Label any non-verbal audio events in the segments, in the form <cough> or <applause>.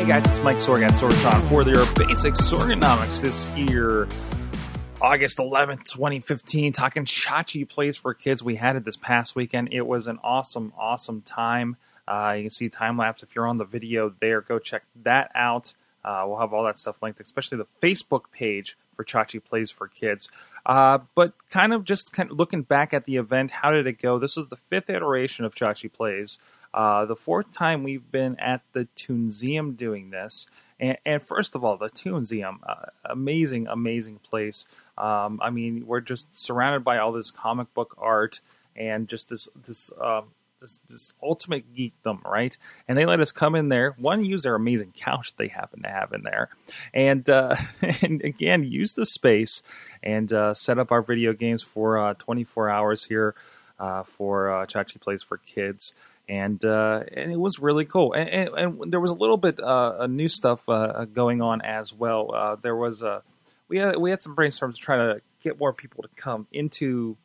Hey guys, it's Mike Sorg at Sorgatron for your basic Sorganomics this year. August 11th, 2015, talking Chachi Plays for Kids. We had it this past weekend. It was an awesome, awesome time. Uh, you can see time lapse if you're on the video there. Go check that out. Uh, we'll have all that stuff linked, especially the Facebook page for Chachi Plays for Kids. Uh, but kind of just kind of looking back at the event, how did it go? This is the fifth iteration of Chachi Plays. Uh, the fourth time we've been at the Toonseum doing this. And, and first of all, the Toonseum, uh, amazing, amazing place. Um, I mean, we're just surrounded by all this comic book art and just this this um, this, this ultimate geekdom, right? And they let us come in there. One, use their amazing couch they happen to have in there, and uh, <laughs> and again, use the space and uh, set up our video games for uh, 24 hours here uh, for uh, Chachi Plays for Kids. And uh, and it was really cool. And, and, and there was a little bit uh, new stuff uh, going on as well. Uh, there was a we had we had some brainstorms to try to get more people to come into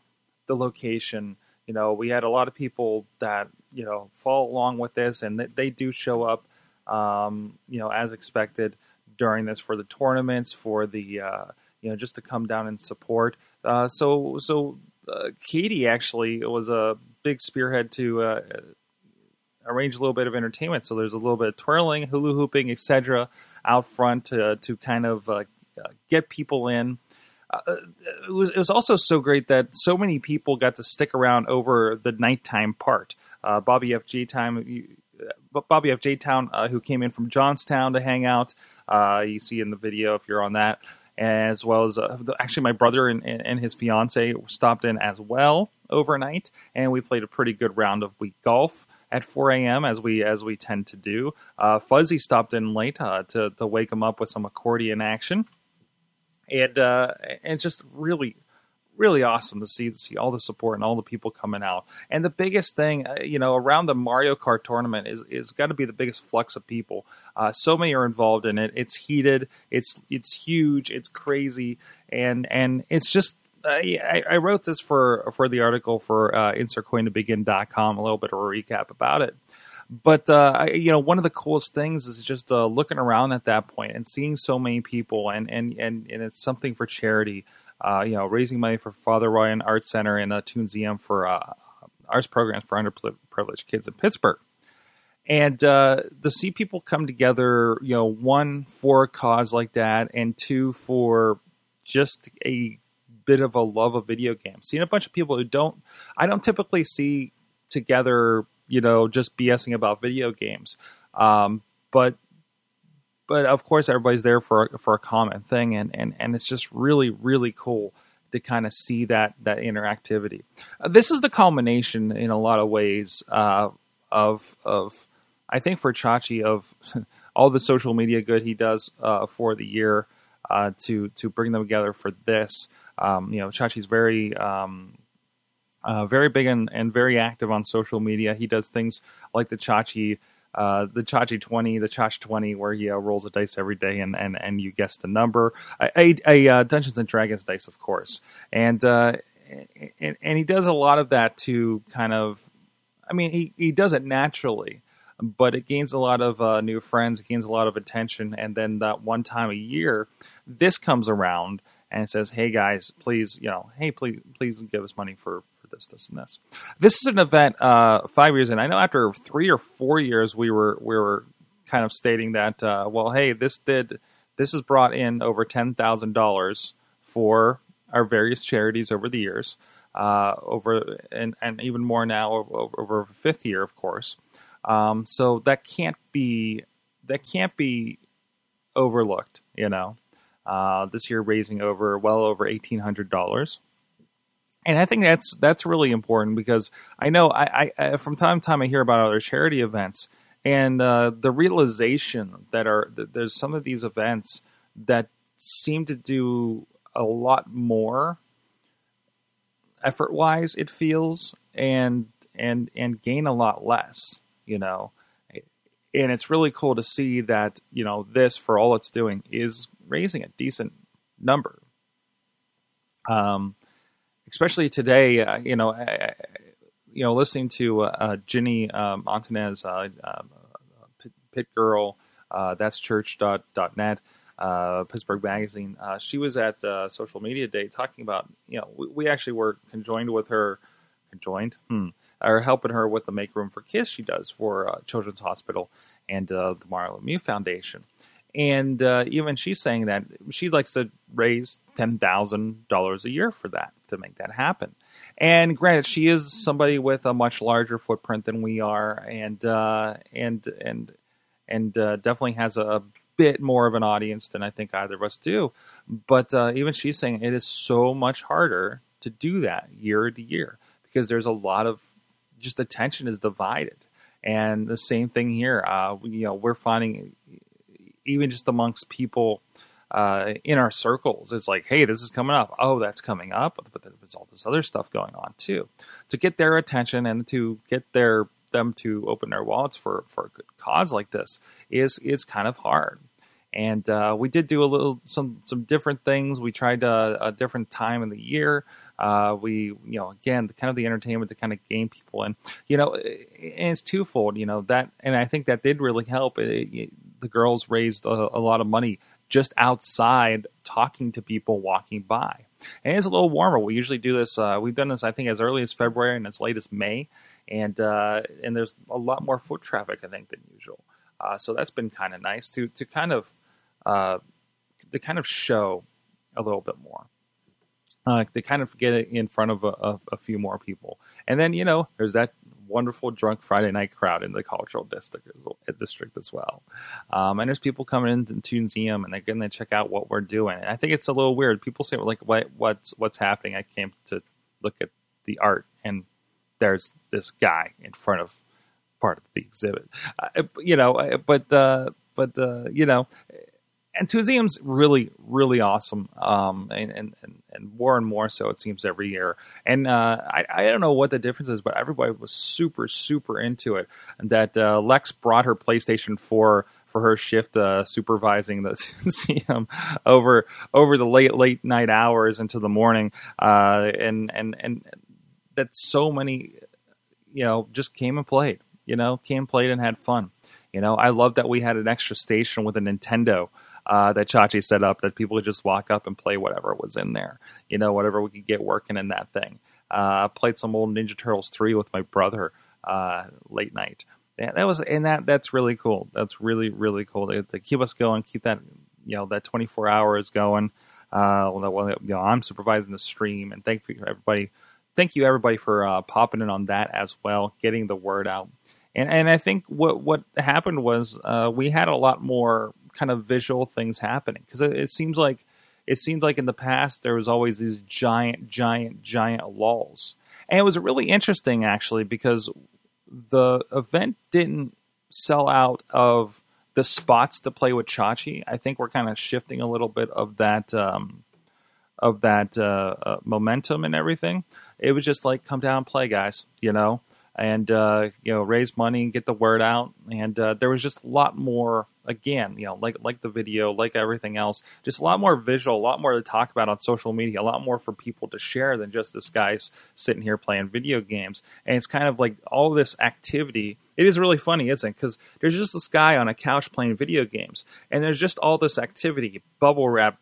the location. You know, we had a lot of people that you know follow along with this, and they, they do show up, um, you know, as expected during this for the tournaments, for the uh, you know, just to come down and support. Uh, so so uh, Katie actually was a big spearhead to uh, arrange a little bit of entertainment. So there's a little bit of twirling, hula hooping, etc. out front to to kind of uh, get people in. Uh, it was it was also so great that so many people got to stick around over the nighttime part. Uh, Bobby F. J. Time, uh, Bobby F. J. Town, uh, who came in from Johnstown to hang out. Uh, you see in the video if you're on that, as well as uh, actually my brother and, and his fiance stopped in as well overnight, and we played a pretty good round of Wii golf at 4 a.m. as we as we tend to do. Uh, Fuzzy stopped in late uh, to to wake him up with some accordion action, and uh, and just really really awesome to see to see all the support and all the people coming out. And the biggest thing, uh, you know, around the Mario Kart tournament is is got to be the biggest flux of people. Uh, so many are involved in it. It's heated. It's it's huge. It's crazy, and and it's just I, I, wrote this for for the article for uh, insertcointobegin.com, a little bit of a recap about it. But uh, I, you know, one of the coolest things is just uh, looking around at that point and seeing so many people, and and and, and it's something for charity. Uh, you know, raising money for Father Ryan Arts Center and uh, Toonseum for uh, arts programs for underprivileged kids in Pittsburgh. And uh, to see people come together, you know, one for a cause like that, and two for just a bit of a love of video games. Seeing a bunch of people who don't, I don't typically see together, you know, just BSing about video games. Um, but but of course, everybody's there for for a common thing, and and and it's just really really cool to kind of see that that interactivity. Uh, this is the culmination in a lot of ways uh, of of I think for Chachi of <laughs> all the social media good he does uh, for the year uh, to to bring them together for this. Um, you know, Chachi's very um, uh, very big and, and very active on social media. He does things like the Chachi. Uh, the Chachi 20, the Chach 20, where he uh, rolls a dice every day and, and, and you guess the number. A, a, a uh, Dungeons and Dragons dice, of course. And, uh, and, and he does a lot of that to kind of, I mean, he, he does it naturally, but it gains a lot of uh, new friends, it gains a lot of attention. And then that one time a year, this comes around and says, "Hey guys, please, you know, hey, please, please give us money for for this, this, and this." This is an event uh, five years in. I know after three or four years, we were we were kind of stating that, uh, well, hey, this did this has brought in over ten thousand dollars for our various charities over the years, uh, over and and even more now over, over a fifth year, of course. Um, so that can't be that can't be overlooked, you know. Uh, this year raising over well over eighteen hundred dollars, and I think that's that's really important because I know I, I from time to time I hear about other charity events and uh, the realization that are that there's some of these events that seem to do a lot more effort wise it feels and and and gain a lot less you know and it's really cool to see that you know this for all it's doing is raising a decent number um especially today uh, you know I, you know listening to uh, Ginny um, Montanez uh, um, pit, pit, girl uh, that's church.net uh, Pittsburgh Magazine. Uh, she was at uh, Social Media Day talking about, you know, we, we actually were conjoined with her, conjoined, hmm, or helping her with the Make Room for Kids she does for uh, Children's Hospital and uh, the Mario Lemieux Foundation. And uh, even she's saying that she likes to raise $10,000 a year for that, to make that happen. And granted, she is somebody with a much larger footprint than we are, and and and and definitely has a bit more of an audience than I think either of us do. But uh, even she's saying it is so much harder to do that year to year because there's a lot of just attention is divided. And the same thing here. Uh, you know, we're finding even just amongst people uh, in our circles, it's like, hey, this is coming up. Oh, that's coming up. But there's all this other stuff going on too. To get their attention and to get their them to open their wallets for for a good cause like this is is kind of hard. And uh, we did do a little some some different things. We tried a, a different time in the year. Uh, we you know again kind of the entertainment to kind of game people and you know and it's twofold. You know that and I think that did really help. It, it, the girls raised a, a lot of money just outside talking to people walking by. And it's a little warmer. We usually do this. Uh, we've done this, I think, as early as February and as late as May and uh, and there's a lot more foot traffic I think than usual. Uh, so that's been kind of nice to to kind of uh, to kind of show a little bit more. Uh, to kind of get in front of a, a, a, few more people, and then you know there's that wonderful drunk Friday night crowd in the cultural district as, district as well, um, and there's people coming in to museum and they're going to check out what we're doing. And I think it's a little weird. People say like, "What what's what's happening?" I came to look at the art and there's this guy in front of part of the exhibit. Uh, you know, uh, but uh, but uh, you know, and museum's really really awesome, um, and, and and more and more so it seems every year. And uh, I I don't know what the difference is, but everybody was super super into it. And that uh, Lex brought her PlayStation Four for her shift uh, supervising the <laughs> museum over over the late late night hours into the morning, uh, and and and that so many, you know, just came and played. You know, came and played and had fun. You know, I love that we had an extra station with a Nintendo uh, that Chachi set up that people could just walk up and play whatever was in there. You know, whatever we could get working in that thing. Uh, played some old Ninja Turtles three with my brother uh, late night. Yeah, that was and that that's really cool. That's really really cool to, to keep us going, keep that you know that twenty four hours going. Uh, well, you know, I'm supervising the stream, and thank you everybody thank you everybody for uh, popping in on that as well, getting the word out. And and I think what what happened was uh, we had a lot more kind of visual things happening. Because it, it, seems like it seemed like in the past there was always these giant, giant, giant lulls, and it was really interesting actually because the event didn't sell out of the spots to play with Chachi. I think we're kind of shifting a little bit of that um, of that uh, uh, momentum and everything. It was just like come down play guys you know? And uh, you know raise money and get the word out. And uh, there was just a lot more again you know like like the video like everything else just a lot more visual a lot more to talk about on social media a lot more for people to share than just this guy's sitting here playing video games and it's kind of like all this activity it is really funny isn't it because there's just this guy on a couch playing video games and there's just all this activity bubble wrap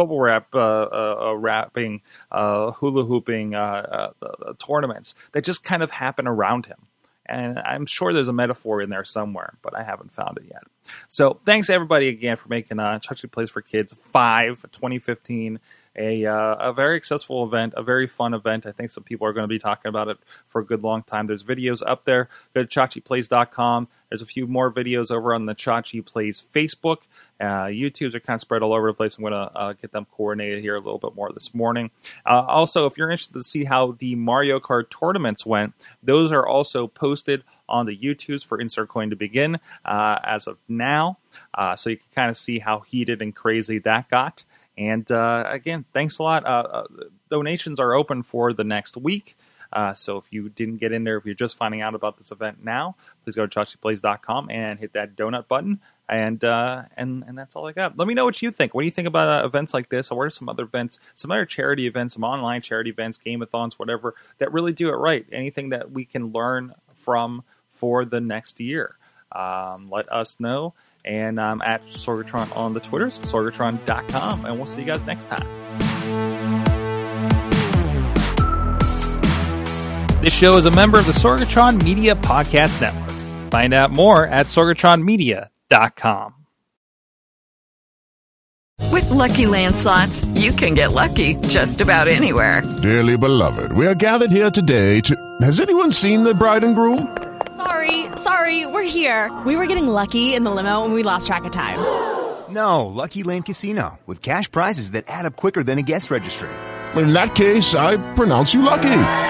bubble wrap, uh, uh, uh wrapping, uh, hula hooping uh, tournaments that just kind of happen around him. And I'm sure there's a metaphor in there somewhere, but I haven't found it yet. So thanks everybody again for making uh, Chachi Plays for Kids 5 2015 a uh, a very successful event, a very fun event. I think some people are going to be talking about it for a good long time. There's videos up there. Go to chachiplays.com. There's a few more videos over on the Chachi Plays Facebook. Uh, YouTube's are kind of spread all over the place. I'm going to uh, get them coordinated here a little bit more this morning. Uh, also, if you're interested to see how the Mario Kart tournaments went, those are also posted on the YouTubes for Insert Coin to begin uh, as of now. Uh, so you can kind of see how heated and crazy that got. And uh, again, thanks a lot. Donations are open for the next week. Uh, so if you didn't get in there, if you're just finding out about this event now, please go to chachiplays.com and hit that donut button. And uh, and and that's all I got. Let me know what you think. What do you think about uh, events like this? Or what are some other events, some other charity events, some online charity events, gameathons, whatever that really do it right? Anything that we can learn from for the next year? Um, let us know. And I'm at Sorgatron on the Twitters, sorgatron.com. And we'll see you guys next time. This show is a member of the Sorgatron Media Podcast Network. Find out more at sorgatronmedia.com. With Lucky Land slots, you can get lucky just about anywhere. Dearly beloved, we are gathered here today to. Has anyone seen the bride and groom? Sorry, sorry, we're here. We were getting lucky in the limo and we lost track of time. No, Lucky Land Casino, with cash prizes that add up quicker than a guest registry. In that case, I pronounce you lucky.